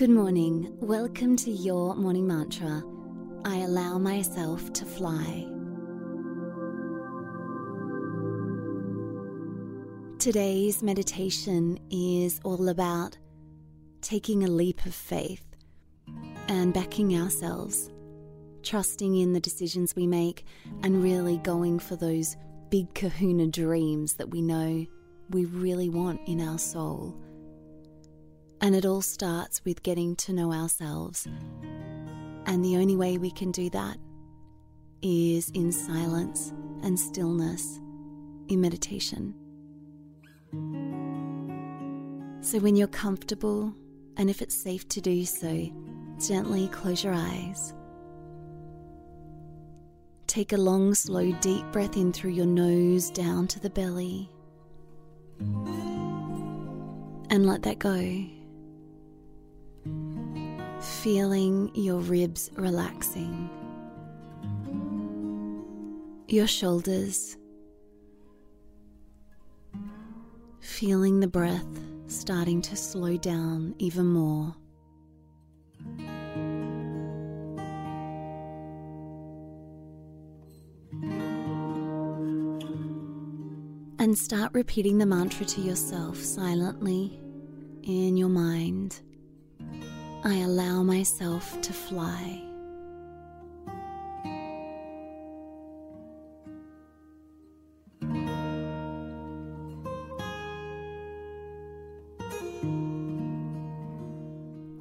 Good morning. Welcome to your morning mantra. I allow myself to fly. Today's meditation is all about taking a leap of faith and backing ourselves, trusting in the decisions we make, and really going for those big kahuna dreams that we know we really want in our soul. And it all starts with getting to know ourselves. And the only way we can do that is in silence and stillness, in meditation. So when you're comfortable, and if it's safe to do so, gently close your eyes. Take a long, slow, deep breath in through your nose down to the belly. And let that go. Feeling your ribs relaxing, your shoulders, feeling the breath starting to slow down even more. And start repeating the mantra to yourself silently in your mind. I allow myself to fly.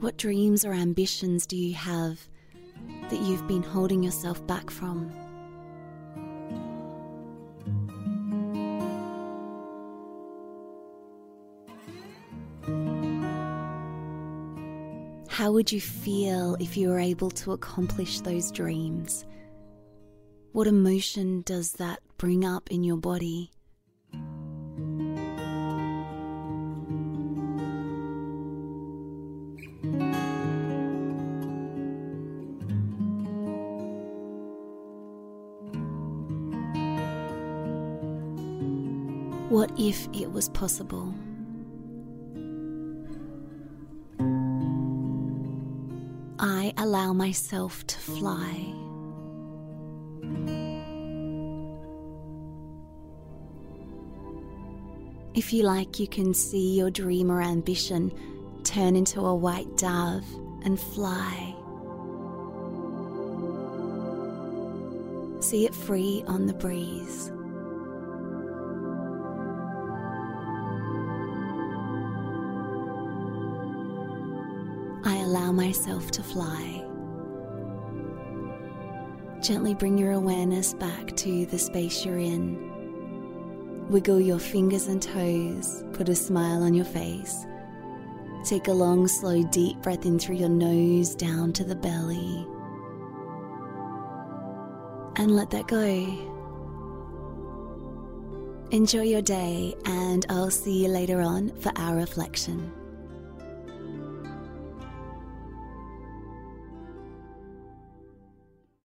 What dreams or ambitions do you have that you've been holding yourself back from? How would you feel if you were able to accomplish those dreams? What emotion does that bring up in your body? What if it was possible? Allow myself to fly. If you like, you can see your dream or ambition turn into a white dove and fly. See it free on the breeze. I allow myself to fly. Gently bring your awareness back to the space you're in. Wiggle your fingers and toes, put a smile on your face. Take a long, slow, deep breath in through your nose down to the belly. And let that go. Enjoy your day, and I'll see you later on for our reflection.